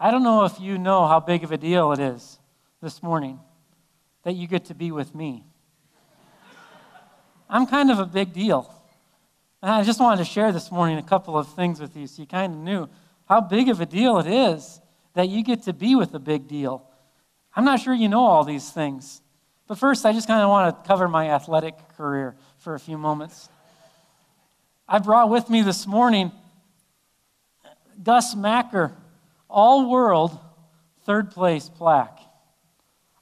I don't know if you know how big of a deal it is this morning that you get to be with me. I'm kind of a big deal. And I just wanted to share this morning a couple of things with you so you kind of knew how big of a deal it is that you get to be with a big deal. I'm not sure you know all these things. But first, I just kind of want to cover my athletic career for a few moments. I brought with me this morning Gus Macker, all world third place plaque.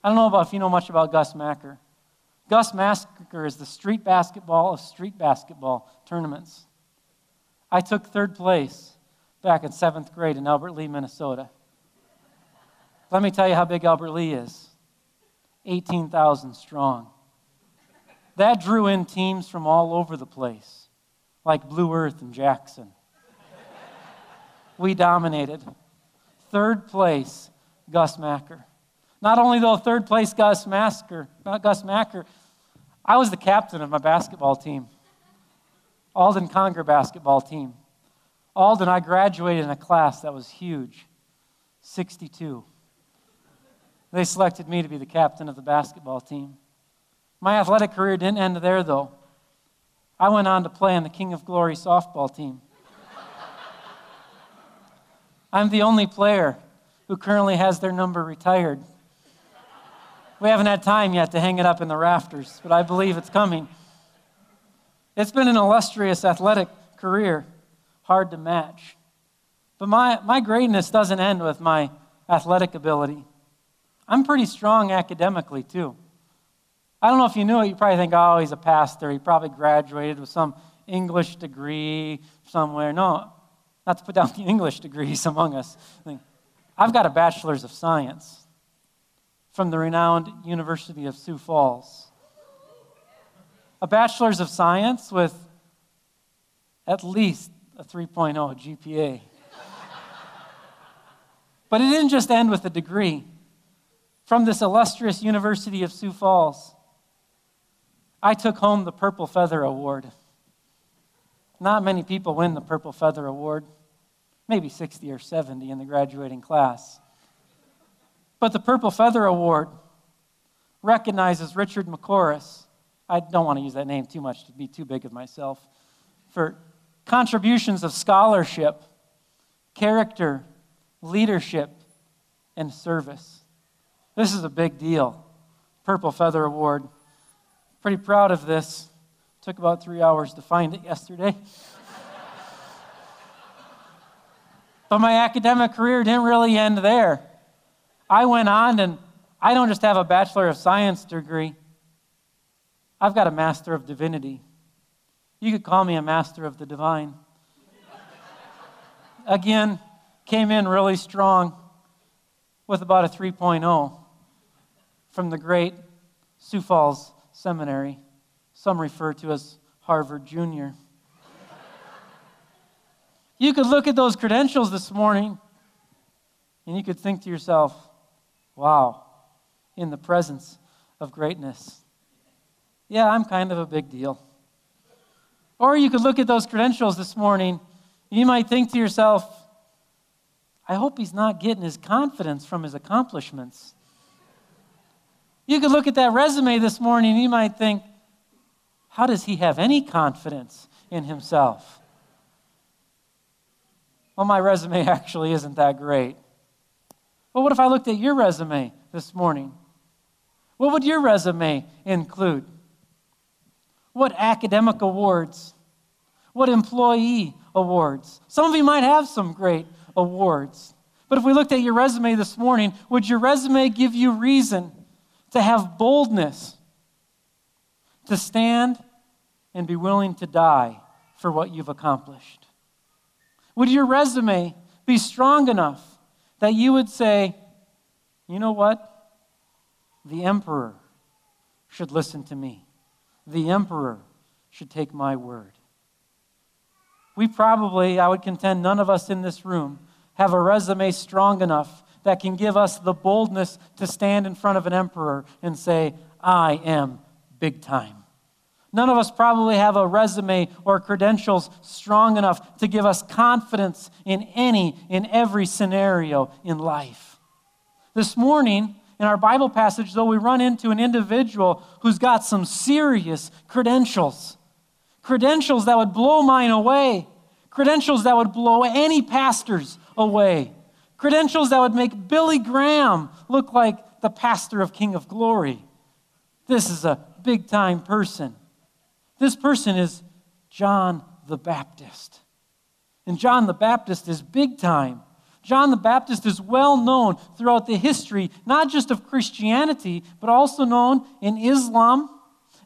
I don't know about if you know much about Gus Macker. Gus Macker is the street basketball of street basketball tournaments. I took third place back in seventh grade in Albert Lea, Minnesota. Let me tell you how big Albert Lea is 18,000 strong. That drew in teams from all over the place, like Blue Earth and Jackson. we dominated. Third place, Gus Macker. Not only though third place Gus Macker, not Gus Macker, I was the captain of my basketball team. Alden Conger basketball team. Alden, I graduated in a class that was huge 62. They selected me to be the captain of the basketball team. My athletic career didn't end there, though. I went on to play on the King of Glory softball team. I'm the only player who currently has their number retired. We haven't had time yet to hang it up in the rafters, but I believe it's coming. It's been an illustrious athletic career, hard to match. But my, my greatness doesn't end with my athletic ability. I'm pretty strong academically, too. I don't know if you knew it, you probably think, oh, he's a pastor. He probably graduated with some English degree somewhere. No, not to put down the English degrees among us. I've got a bachelor's of science from the renowned University of Sioux Falls. A bachelor's of science with at least a 3.0 GPA. but it didn't just end with a degree. From this illustrious University of Sioux Falls, I took home the Purple Feather Award. Not many people win the Purple Feather Award, maybe 60 or 70 in the graduating class. But the Purple Feather Award recognizes Richard McCorus. I don't want to use that name too much to be too big of myself. For contributions of scholarship, character, leadership, and service. This is a big deal. Purple Feather Award. Pretty proud of this. Took about three hours to find it yesterday. But my academic career didn't really end there. I went on and I don't just have a Bachelor of Science degree, I've got a Master of Divinity. You could call me a Master of the Divine. Again, came in really strong with about a 3.0 from the great Sioux Falls Seminary, some refer to as Harvard Junior. You could look at those credentials this morning and you could think to yourself, Wow, in the presence of greatness. Yeah, I'm kind of a big deal. Or you could look at those credentials this morning, and you might think to yourself, I hope he's not getting his confidence from his accomplishments. You could look at that resume this morning, and you might think, how does he have any confidence in himself? Well, my resume actually isn't that great. But what if I looked at your resume this morning? What would your resume include? What academic awards? What employee awards? Some of you might have some great awards. But if we looked at your resume this morning, would your resume give you reason to have boldness, to stand and be willing to die for what you've accomplished? Would your resume be strong enough that you would say, you know what? The emperor should listen to me. The emperor should take my word. We probably, I would contend, none of us in this room have a resume strong enough that can give us the boldness to stand in front of an emperor and say, I am big time. None of us probably have a resume or credentials strong enough to give us confidence in any, in every scenario in life. This morning, in our Bible passage, though, we run into an individual who's got some serious credentials. Credentials that would blow mine away. Credentials that would blow any pastors away. Credentials that would make Billy Graham look like the pastor of King of Glory. This is a big time person. This person is John the Baptist. And John the Baptist is big time. John the Baptist is well known throughout the history, not just of Christianity, but also known in Islam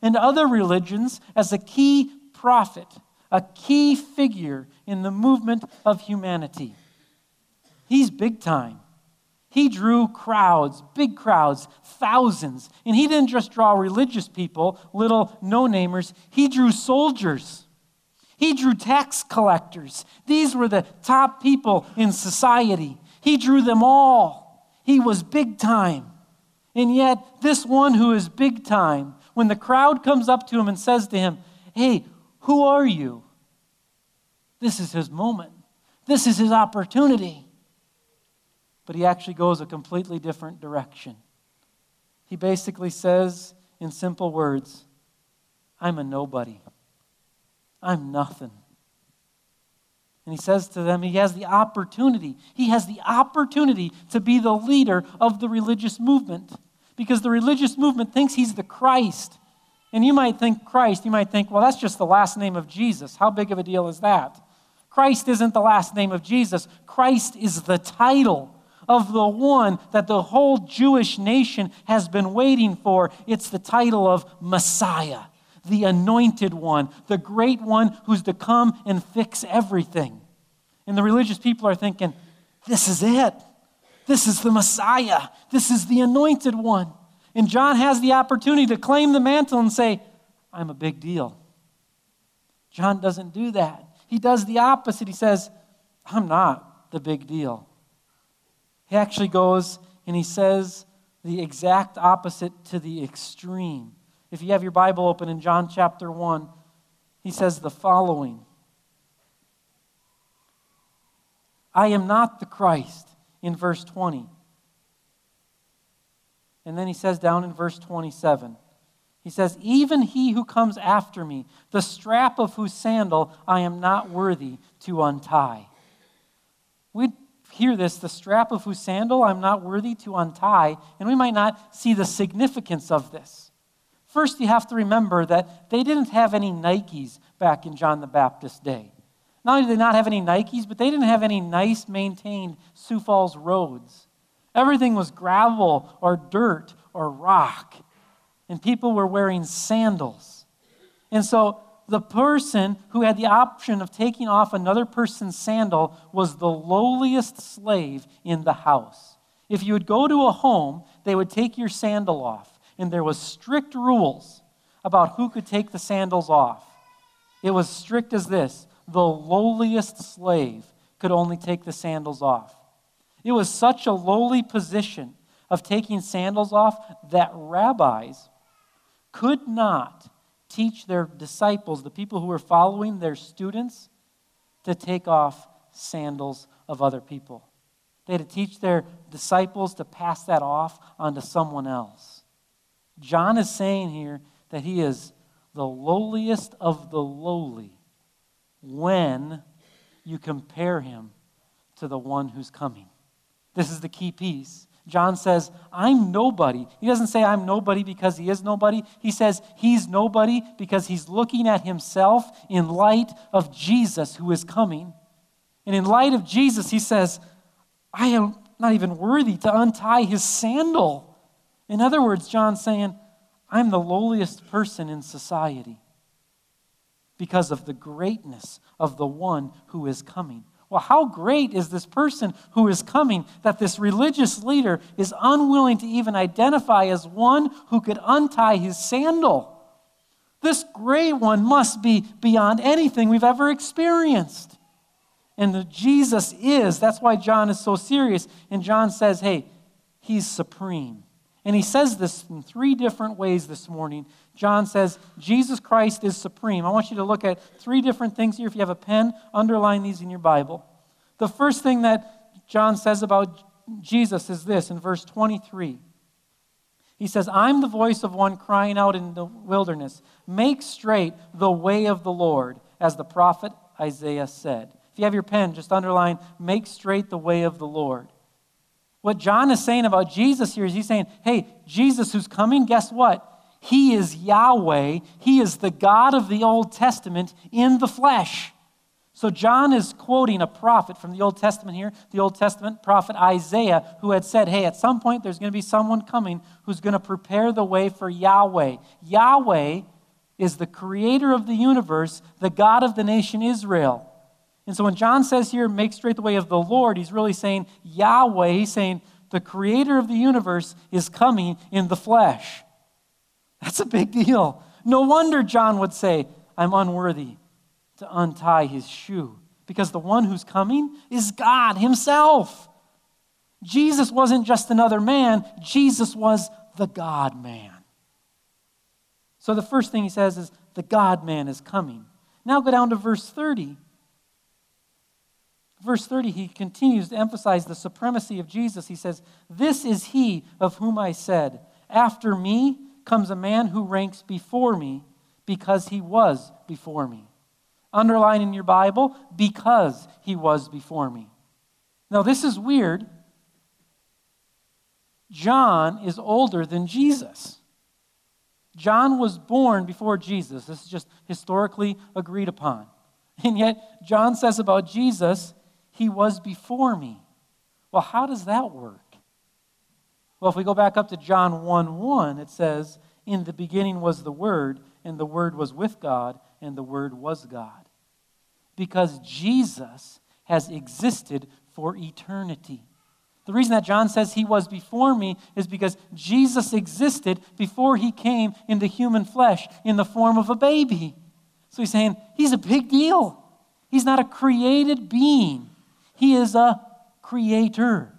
and other religions as a key prophet, a key figure in the movement of humanity. He's big time. He drew crowds, big crowds, thousands. And he didn't just draw religious people, little no namers, he drew soldiers. He drew tax collectors. These were the top people in society. He drew them all. He was big time. And yet, this one who is big time, when the crowd comes up to him and says to him, Hey, who are you? This is his moment. This is his opportunity but he actually goes a completely different direction. He basically says, in simple words, I'm a nobody. I'm nothing. And he says to them, he has the opportunity. He has the opportunity to be the leader of the religious movement because the religious movement thinks he's the Christ. And you might think Christ, you might think, well, that's just the last name of Jesus. How big of a deal is that? Christ isn't the last name of Jesus, Christ is the title of the one that the whole Jewish nation has been waiting for. It's the title of Messiah, the anointed one, the great one who's to come and fix everything. And the religious people are thinking, this is it. This is the Messiah. This is the anointed one. And John has the opportunity to claim the mantle and say, I'm a big deal. John doesn't do that. He does the opposite. He says, I'm not the big deal. He actually goes and he says the exact opposite to the extreme. If you have your Bible open in John chapter 1, he says the following I am not the Christ in verse 20. And then he says down in verse 27, he says, Even he who comes after me, the strap of whose sandal I am not worthy to untie. We'd hear this the strap of whose sandal I'm not worthy to untie, and we might not see the significance of this. First, you have to remember that they didn't have any Nikes back in John the Baptist's day. Not only did they not have any Nikes, but they didn't have any nice maintained Sioux Falls roads. Everything was gravel or dirt or rock, and people were wearing sandals. And so the person who had the option of taking off another person's sandal was the lowliest slave in the house. If you would go to a home, they would take your sandal off, and there was strict rules about who could take the sandals off. It was strict as this the lowliest slave could only take the sandals off. It was such a lowly position of taking sandals off that rabbis could not teach their disciples, the people who were following their students, to take off sandals of other people. They had to teach their disciples to pass that off onto someone else. John is saying here that he is the lowliest of the lowly when you compare him to the one who's coming. This is the key piece. John says, I'm nobody. He doesn't say I'm nobody because he is nobody. He says he's nobody because he's looking at himself in light of Jesus who is coming. And in light of Jesus, he says, I am not even worthy to untie his sandal. In other words, John's saying, I'm the lowliest person in society because of the greatness of the one who is coming. Well, how great is this person who is coming that this religious leader is unwilling to even identify as one who could untie his sandal? This great one must be beyond anything we've ever experienced. And the Jesus is. That's why John is so serious. And John says, hey, he's supreme. And he says this in three different ways this morning. John says, Jesus Christ is supreme. I want you to look at three different things here. If you have a pen, underline these in your Bible. The first thing that John says about Jesus is this in verse 23. He says, I'm the voice of one crying out in the wilderness, make straight the way of the Lord, as the prophet Isaiah said. If you have your pen, just underline, make straight the way of the Lord. What John is saying about Jesus here is he's saying, hey, Jesus who's coming, guess what? He is Yahweh. He is the God of the Old Testament in the flesh. So, John is quoting a prophet from the Old Testament here, the Old Testament prophet Isaiah, who had said, Hey, at some point there's going to be someone coming who's going to prepare the way for Yahweh. Yahweh is the creator of the universe, the God of the nation Israel. And so, when John says here, make straight the way of the Lord, he's really saying Yahweh. He's saying the creator of the universe is coming in the flesh. That's a big deal. No wonder John would say, I'm unworthy to untie his shoe because the one who's coming is God Himself. Jesus wasn't just another man, Jesus was the God man. So the first thing he says is, the God man is coming. Now go down to verse 30. Verse 30, he continues to emphasize the supremacy of Jesus. He says, This is he of whom I said, After me comes a man who ranks before me because he was before me. Underline in your Bible, because he was before me. Now, this is weird. John is older than Jesus. John was born before Jesus. This is just historically agreed upon. And yet, John says about Jesus, he was before me. Well, how does that work? Well, if we go back up to John 1 1, it says, In the beginning was the Word, and the Word was with God, and the Word was God. Because Jesus has existed for eternity. The reason that John says he was before me is because Jesus existed before he came into human flesh in the form of a baby. So he's saying he's a big deal. He's not a created being, he is a creator.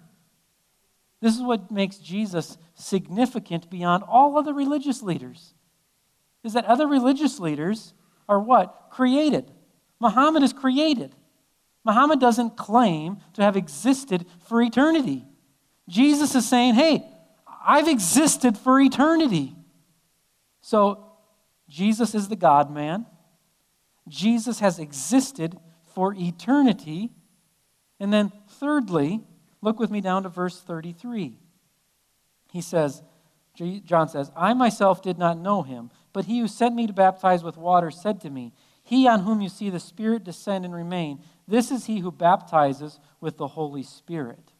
This is what makes Jesus significant beyond all other religious leaders. Is that other religious leaders are what? Created. Muhammad is created. Muhammad doesn't claim to have existed for eternity. Jesus is saying, hey, I've existed for eternity. So, Jesus is the God man. Jesus has existed for eternity. And then, thirdly, look with me down to verse 33. He says, John says, I myself did not know him, but he who sent me to baptize with water said to me, He on whom you see the Spirit descend and remain, this is he who baptizes with the Holy Spirit.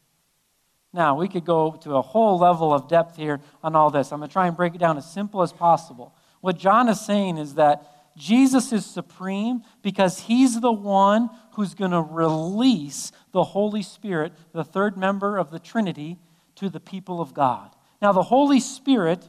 Now, we could go to a whole level of depth here on all this. I'm going to try and break it down as simple as possible. What John is saying is that Jesus is supreme because he's the one who's going to release the Holy Spirit, the third member of the Trinity, to the people of God. Now, the Holy Spirit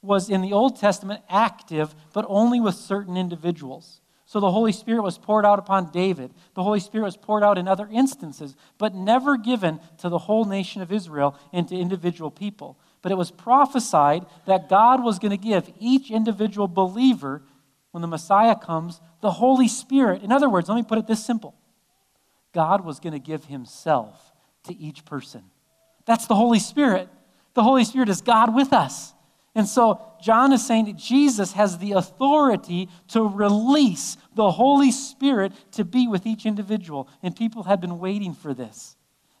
was in the Old Testament active, but only with certain individuals. So the Holy Spirit was poured out upon David. The Holy Spirit was poured out in other instances, but never given to the whole nation of Israel and to individual people. But it was prophesied that God was going to give each individual believer, when the Messiah comes, the Holy Spirit. In other words, let me put it this simple God was going to give Himself to each person. That's the Holy Spirit. The Holy Spirit is God with us. And so John is saying that Jesus has the authority to release the Holy Spirit to be with each individual. And people had been waiting for this.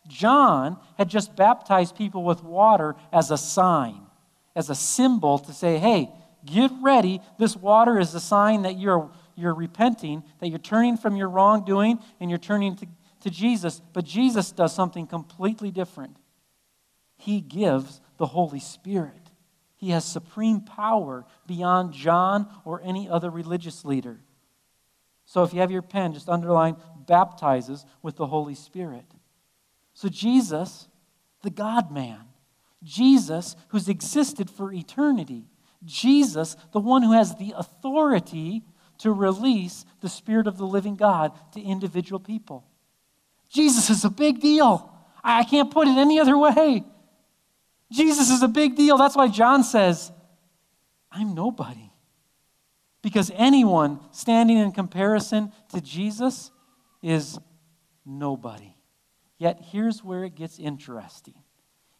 John had just baptized people with water as a sign, as a symbol to say, hey, get ready. This water is a sign that you're, you're repenting, that you're turning from your wrongdoing and you're turning to, to Jesus. But Jesus does something completely different. He gives the Holy Spirit. He has supreme power beyond John or any other religious leader. So if you have your pen, just underline baptizes with the Holy Spirit. So Jesus, the God man, Jesus who's existed for eternity, Jesus, the one who has the authority to release the Spirit of the living God to individual people. Jesus is a big deal. I can't put it any other way. Jesus is a big deal. That's why John says, I'm nobody. Because anyone standing in comparison to Jesus is nobody. Yet here's where it gets interesting.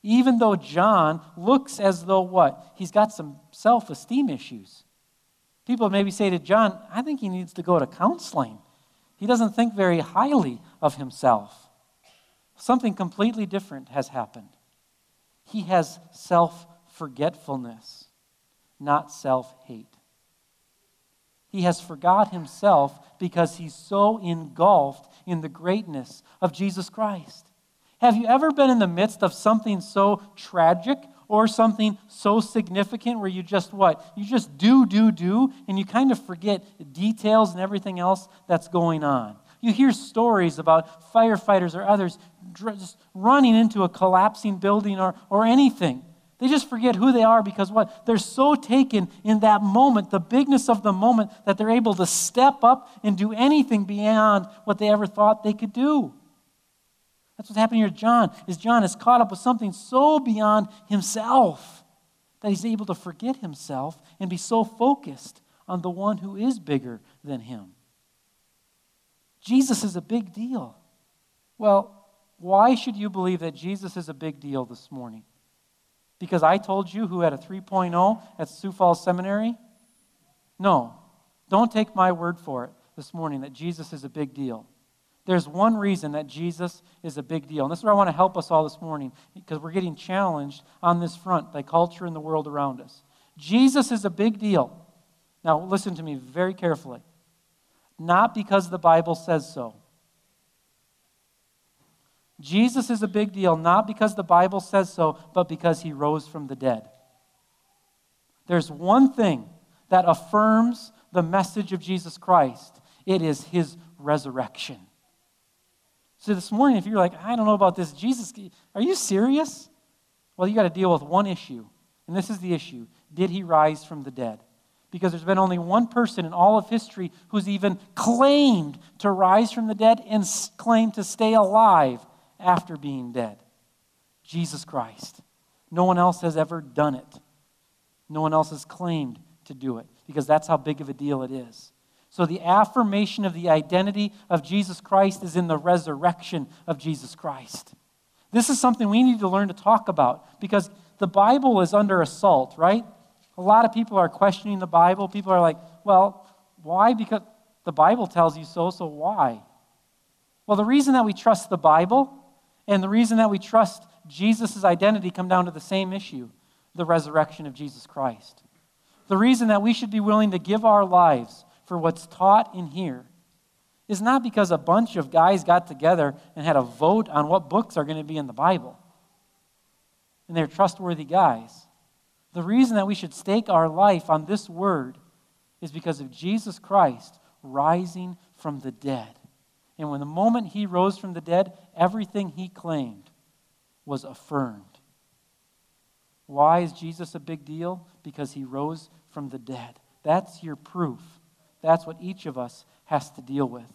Even though John looks as though what? He's got some self esteem issues. People maybe say to John, I think he needs to go to counseling. He doesn't think very highly of himself. Something completely different has happened. He has self forgetfulness, not self hate. He has forgot himself because he's so engulfed in the greatness of Jesus Christ. Have you ever been in the midst of something so tragic or something so significant where you just what? You just do, do, do, and you kind of forget details and everything else that's going on. You hear stories about firefighters or others just running into a collapsing building or, or anything. They just forget who they are because what? They're so taken in that moment, the bigness of the moment, that they're able to step up and do anything beyond what they ever thought they could do. That's what's happening here John, is John is caught up with something so beyond himself that he's able to forget himself and be so focused on the one who is bigger than him. Jesus is a big deal. Well, why should you believe that Jesus is a big deal this morning? Because I told you who had a 3.0 at Sioux Falls Seminary? No. Don't take my word for it this morning that Jesus is a big deal. There's one reason that Jesus is a big deal. And this is where I want to help us all this morning because we're getting challenged on this front by culture and the world around us. Jesus is a big deal. Now, listen to me very carefully. Not because the Bible says so. Jesus is a big deal, not because the Bible says so, but because he rose from the dead. There's one thing that affirms the message of Jesus Christ it is his resurrection. So this morning, if you're like, I don't know about this, Jesus, are you serious? Well, you got to deal with one issue, and this is the issue Did he rise from the dead? Because there's been only one person in all of history who's even claimed to rise from the dead and claimed to stay alive after being dead Jesus Christ. No one else has ever done it. No one else has claimed to do it because that's how big of a deal it is. So, the affirmation of the identity of Jesus Christ is in the resurrection of Jesus Christ. This is something we need to learn to talk about because the Bible is under assault, right? A lot of people are questioning the Bible. People are like, well, why? Because the Bible tells you so, so why? Well, the reason that we trust the Bible and the reason that we trust Jesus' identity come down to the same issue the resurrection of Jesus Christ. The reason that we should be willing to give our lives for what's taught in here is not because a bunch of guys got together and had a vote on what books are going to be in the Bible. And they're trustworthy guys. The reason that we should stake our life on this word is because of Jesus Christ rising from the dead. And when the moment he rose from the dead, everything he claimed was affirmed. Why is Jesus a big deal? Because he rose from the dead. That's your proof. That's what each of us has to deal with.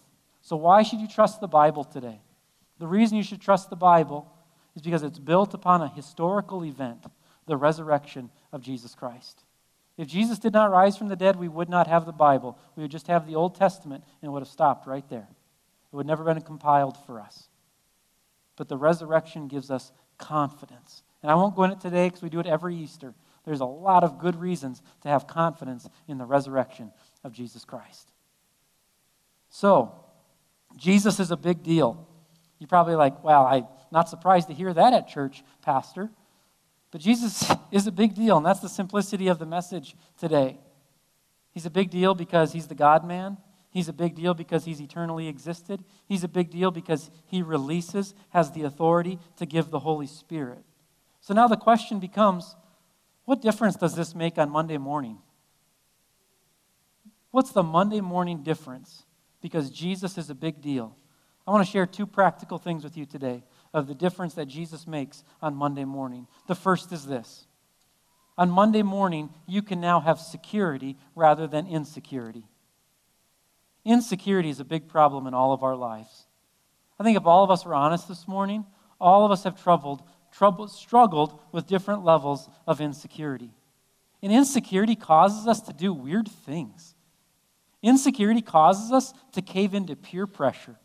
So, why should you trust the Bible today? The reason you should trust the Bible is because it's built upon a historical event, the resurrection of Jesus Christ. If Jesus did not rise from the dead, we would not have the Bible. We would just have the Old Testament and it would have stopped right there. It would never have been compiled for us. But the resurrection gives us confidence. And I won't go into it today because we do it every Easter. There's a lot of good reasons to have confidence in the resurrection of Jesus Christ. So, Jesus is a big deal. You're probably like, well, I'm not surprised to hear that at church, Pastor. But Jesus is a big deal, and that's the simplicity of the message today. He's a big deal because he's the God man. He's a big deal because he's eternally existed. He's a big deal because he releases, has the authority to give the Holy Spirit. So now the question becomes what difference does this make on Monday morning? What's the Monday morning difference? Because Jesus is a big deal. I want to share two practical things with you today of the difference that Jesus makes on Monday morning. The first is this on Monday morning, you can now have security rather than insecurity. Insecurity is a big problem in all of our lives. I think if all of us were honest this morning, all of us have troubled trouble, struggled with different levels of insecurity. And insecurity causes us to do weird things. Insecurity causes us to cave into peer pressure.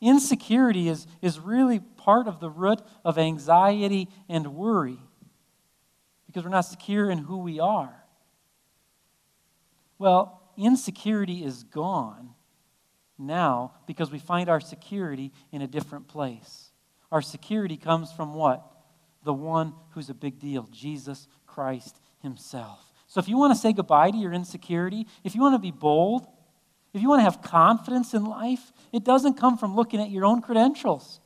Insecurity is, is really part of the root of anxiety and worry because we're not secure in who we are. Well, insecurity is gone now because we find our security in a different place. Our security comes from what? The one who's a big deal, Jesus Christ Himself. So if you want to say goodbye to your insecurity, if you want to be bold, if you want to have confidence in life, it doesn't come from looking at your own credentials.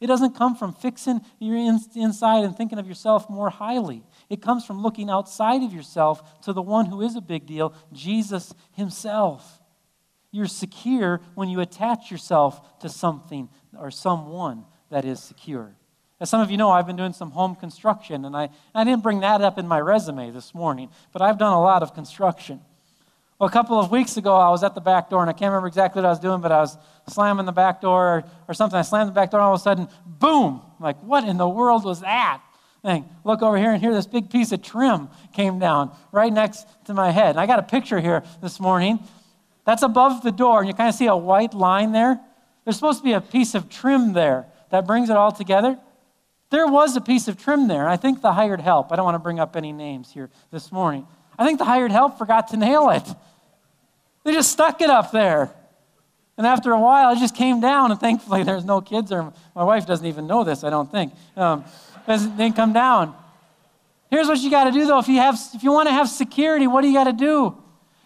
It doesn't come from fixing your inside and thinking of yourself more highly. It comes from looking outside of yourself to the one who is a big deal, Jesus Himself. You're secure when you attach yourself to something or someone that is secure. As some of you know, I've been doing some home construction, and I, I didn't bring that up in my resume this morning, but I've done a lot of construction. Well, a couple of weeks ago, I was at the back door, and I can't remember exactly what I was doing, but I was slamming the back door or, or something. I slammed the back door, and all of a sudden, boom! I'm like, what in the world was that? Thing. Look over here, and here this big piece of trim came down right next to my head. And I got a picture here this morning. That's above the door, and you kind of see a white line there. There's supposed to be a piece of trim there that brings it all together. There was a piece of trim there, I think the hired help, I don't want to bring up any names here this morning. I think the hired help forgot to nail it. They just stuck it up there. And after a while, it just came down, and thankfully there's no kids, or my wife doesn't even know this, I don't think. Um, it didn't come down. Here's what you got to do, though. If you, have, if you want to have security, what do you got to do?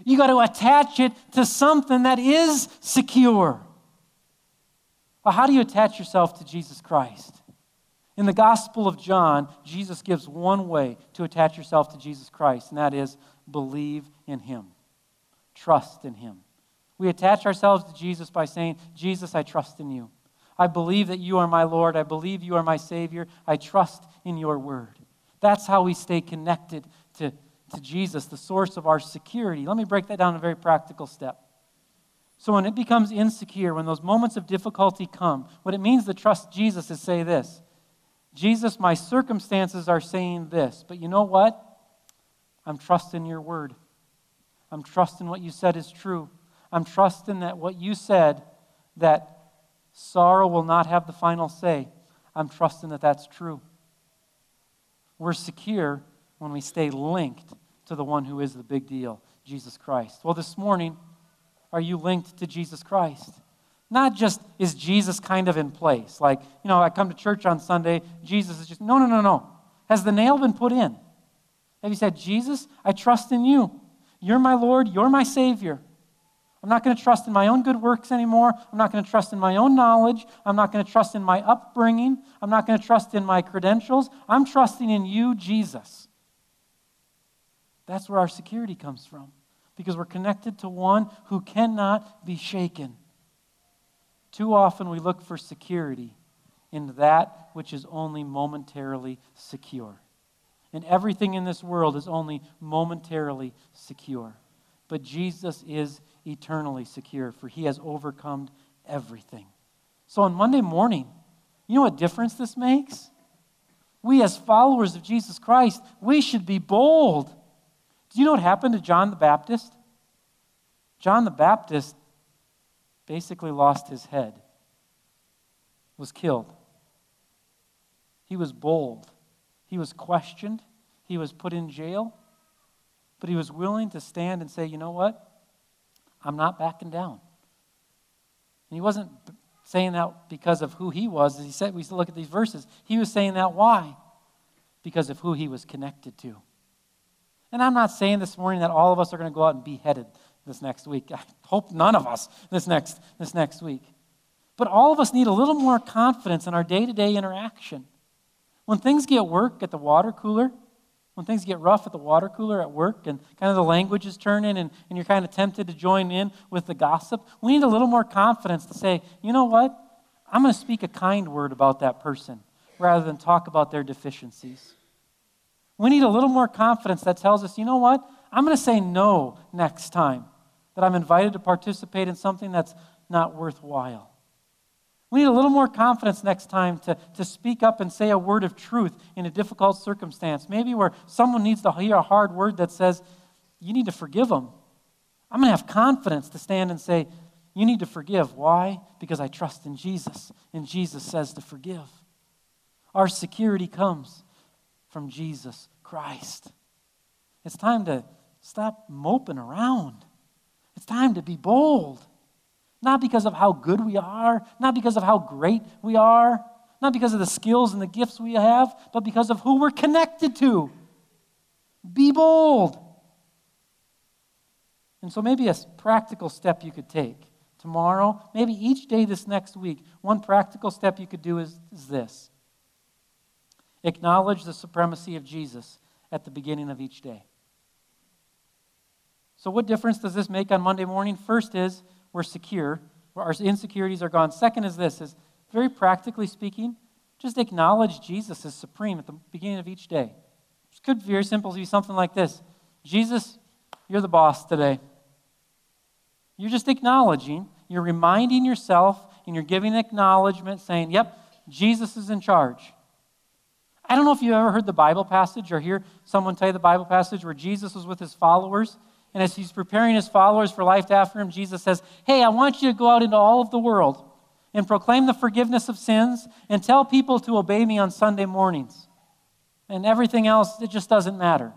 You got to attach it to something that is secure. Well, how do you attach yourself to Jesus Christ? In the Gospel of John, Jesus gives one way to attach yourself to Jesus Christ, and that is believe in Him trust in Him. We attach ourselves to Jesus by saying, Jesus, I trust in you. I believe that you are my Lord. I believe you are my Savior. I trust in your word. That's how we stay connected to, to Jesus, the source of our security. Let me break that down in a very practical step. So, when it becomes insecure, when those moments of difficulty come, what it means to trust Jesus is say this Jesus, my circumstances are saying this, but you know what? I'm trusting your word. I'm trusting what you said is true. I'm trusting that what you said, that sorrow will not have the final say, I'm trusting that that's true. We're secure when we stay linked to the one who is the big deal, Jesus Christ. Well, this morning, are you linked to Jesus Christ? Not just is Jesus kind of in place, like, you know, I come to church on Sunday, Jesus is just, no, no, no, no. Has the nail been put in? Have you said, Jesus, I trust in you? You're my Lord, you're my Savior. I'm not going to trust in my own good works anymore. I'm not going to trust in my own knowledge. I'm not going to trust in my upbringing. I'm not going to trust in my credentials. I'm trusting in you, Jesus. That's where our security comes from because we're connected to one who cannot be shaken. Too often we look for security in that which is only momentarily secure and everything in this world is only momentarily secure. But Jesus is eternally secure, for he has overcome everything. So on Monday morning, you know what difference this makes? We, as followers of Jesus Christ, we should be bold. Do you know what happened to John the Baptist? John the Baptist basically lost his head, was killed. He was bold. He was questioned, he was put in jail, but he was willing to stand and say, you know what? I'm not backing down. And he wasn't saying that because of who he was. As he said, we look at these verses. He was saying that why? Because of who he was connected to. And I'm not saying this morning that all of us are going to go out and be headed this next week. I hope none of us this next, this next week. But all of us need a little more confidence in our day to day interaction. When things get work at the water cooler, when things get rough at the water cooler at work and kind of the language is turning and, and you're kind of tempted to join in with the gossip, we need a little more confidence to say, you know what? I'm going to speak a kind word about that person rather than talk about their deficiencies. We need a little more confidence that tells us, you know what? I'm going to say no next time that I'm invited to participate in something that's not worthwhile. We need a little more confidence next time to, to speak up and say a word of truth in a difficult circumstance. Maybe where someone needs to hear a hard word that says, you need to forgive them. I'm going to have confidence to stand and say, you need to forgive. Why? Because I trust in Jesus, and Jesus says to forgive. Our security comes from Jesus Christ. It's time to stop moping around. It's time to be bold. Not because of how good we are, not because of how great we are, not because of the skills and the gifts we have, but because of who we're connected to. Be bold. And so, maybe a practical step you could take tomorrow, maybe each day this next week, one practical step you could do is, is this acknowledge the supremacy of Jesus at the beginning of each day. So, what difference does this make on Monday morning? First is we're secure, our insecurities are gone. Second is this is very practically speaking, just acknowledge Jesus as supreme at the beginning of each day. It could be very simply be something like this Jesus, you're the boss today. You're just acknowledging, you're reminding yourself, and you're giving acknowledgement saying, Yep, Jesus is in charge. I don't know if you've ever heard the Bible passage or hear someone tell you the Bible passage where Jesus was with his followers and as he's preparing his followers for life after him, Jesus says, Hey, I want you to go out into all of the world and proclaim the forgiveness of sins and tell people to obey me on Sunday mornings. And everything else, it just doesn't matter.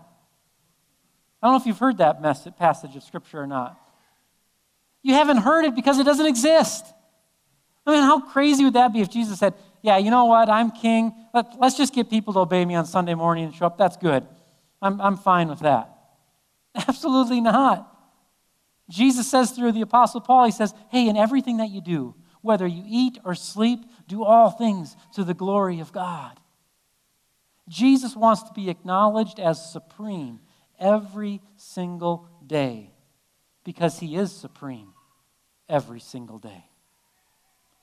I don't know if you've heard that message, passage of Scripture or not. You haven't heard it because it doesn't exist. I mean, how crazy would that be if Jesus said, Yeah, you know what? I'm king. Let, us just get people to obey me on Sunday morning and show up. That's good. I'm, I'm fine with that. Absolutely not. Jesus says through the Apostle Paul, he says, Hey, in everything that you do, whether you eat or sleep, do all things to the glory of God. Jesus wants to be acknowledged as supreme every single day because he is supreme every single day.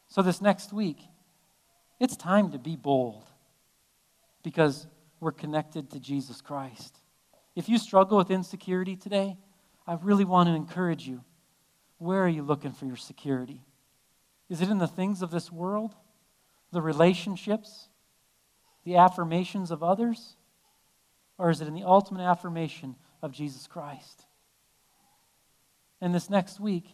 So, this next week, it's time to be bold because we're connected to Jesus Christ. If you struggle with insecurity today, I really want to encourage you. Where are you looking for your security? Is it in the things of this world, the relationships, the affirmations of others? Or is it in the ultimate affirmation of Jesus Christ? And this next week,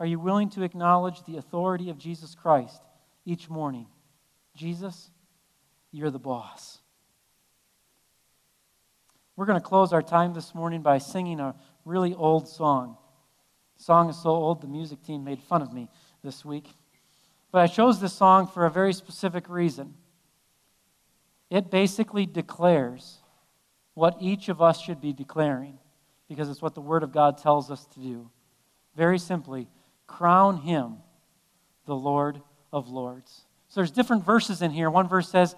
are you willing to acknowledge the authority of Jesus Christ each morning? Jesus, you're the boss. We're going to close our time this morning by singing a really old song. The song is so old, the music team made fun of me this week. But I chose this song for a very specific reason. It basically declares what each of us should be declaring, because it's what the Word of God tells us to do. Very simply, crown Him the Lord of Lords. So there's different verses in here. One verse says,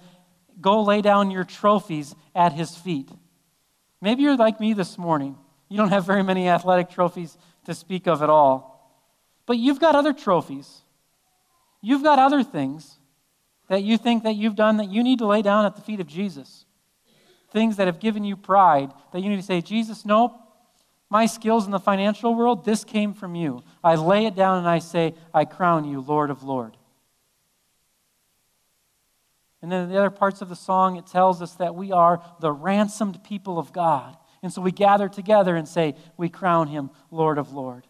Go lay down your trophies at His feet. Maybe you're like me this morning. You don't have very many athletic trophies to speak of at all. But you've got other trophies. You've got other things that you think that you've done that you need to lay down at the feet of Jesus. Things that have given you pride that you need to say, Jesus, nope, my skills in the financial world, this came from you. I lay it down and I say, I crown you Lord of Lord. And then in the other parts of the song, it tells us that we are the ransomed people of God. And so we gather together and say, We crown him Lord of Lord.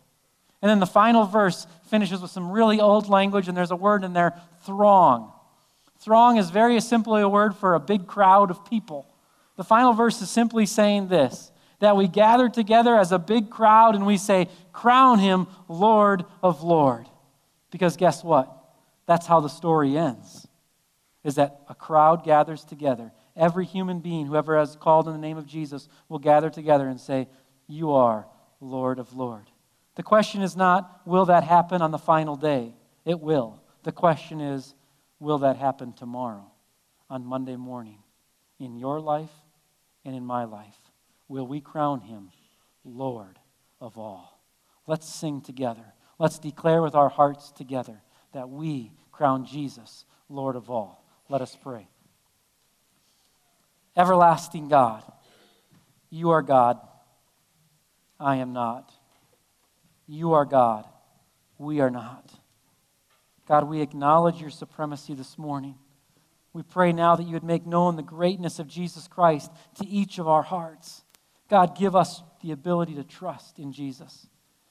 And then the final verse finishes with some really old language, and there's a word in there throng. Throng is very simply a word for a big crowd of people. The final verse is simply saying this that we gather together as a big crowd and we say, Crown him Lord of Lord. Because guess what? That's how the story ends is that a crowd gathers together. Every human being, whoever has called in the name of Jesus, will gather together and say, You are Lord of Lord. The question is not, will that happen on the final day? It will. The question is, will that happen tomorrow, on Monday morning, in your life and in my life? Will we crown him Lord of all? Let's sing together. Let's declare with our hearts together that we crown Jesus Lord of all. Let us pray. Everlasting God, you are God. I am not. You are God. We are not. God, we acknowledge your supremacy this morning. We pray now that you would make known the greatness of Jesus Christ to each of our hearts. God, give us the ability to trust in Jesus.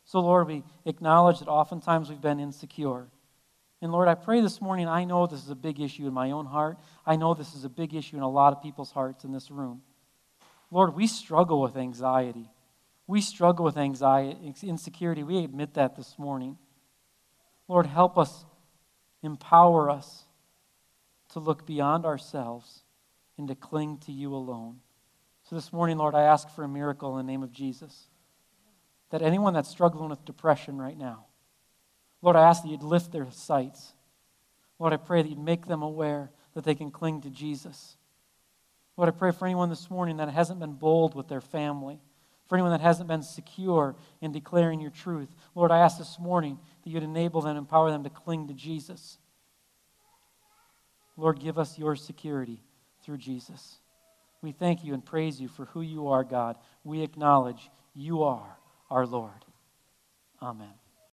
So, Lord, we acknowledge that oftentimes we've been insecure. And Lord, I pray this morning, I know this is a big issue in my own heart. I know this is a big issue in a lot of people's hearts in this room. Lord, we struggle with anxiety. We struggle with anxiety, insecurity. We admit that this morning. Lord, help us, empower us to look beyond ourselves and to cling to you alone. So this morning, Lord, I ask for a miracle in the name of Jesus. That anyone that's struggling with depression right now, Lord, I ask that you'd lift their sights. Lord, I pray that you'd make them aware that they can cling to Jesus. Lord, I pray for anyone this morning that hasn't been bold with their family, for anyone that hasn't been secure in declaring your truth. Lord, I ask this morning that you'd enable them, empower them to cling to Jesus. Lord, give us your security through Jesus. We thank you and praise you for who you are, God. We acknowledge you are our Lord. Amen.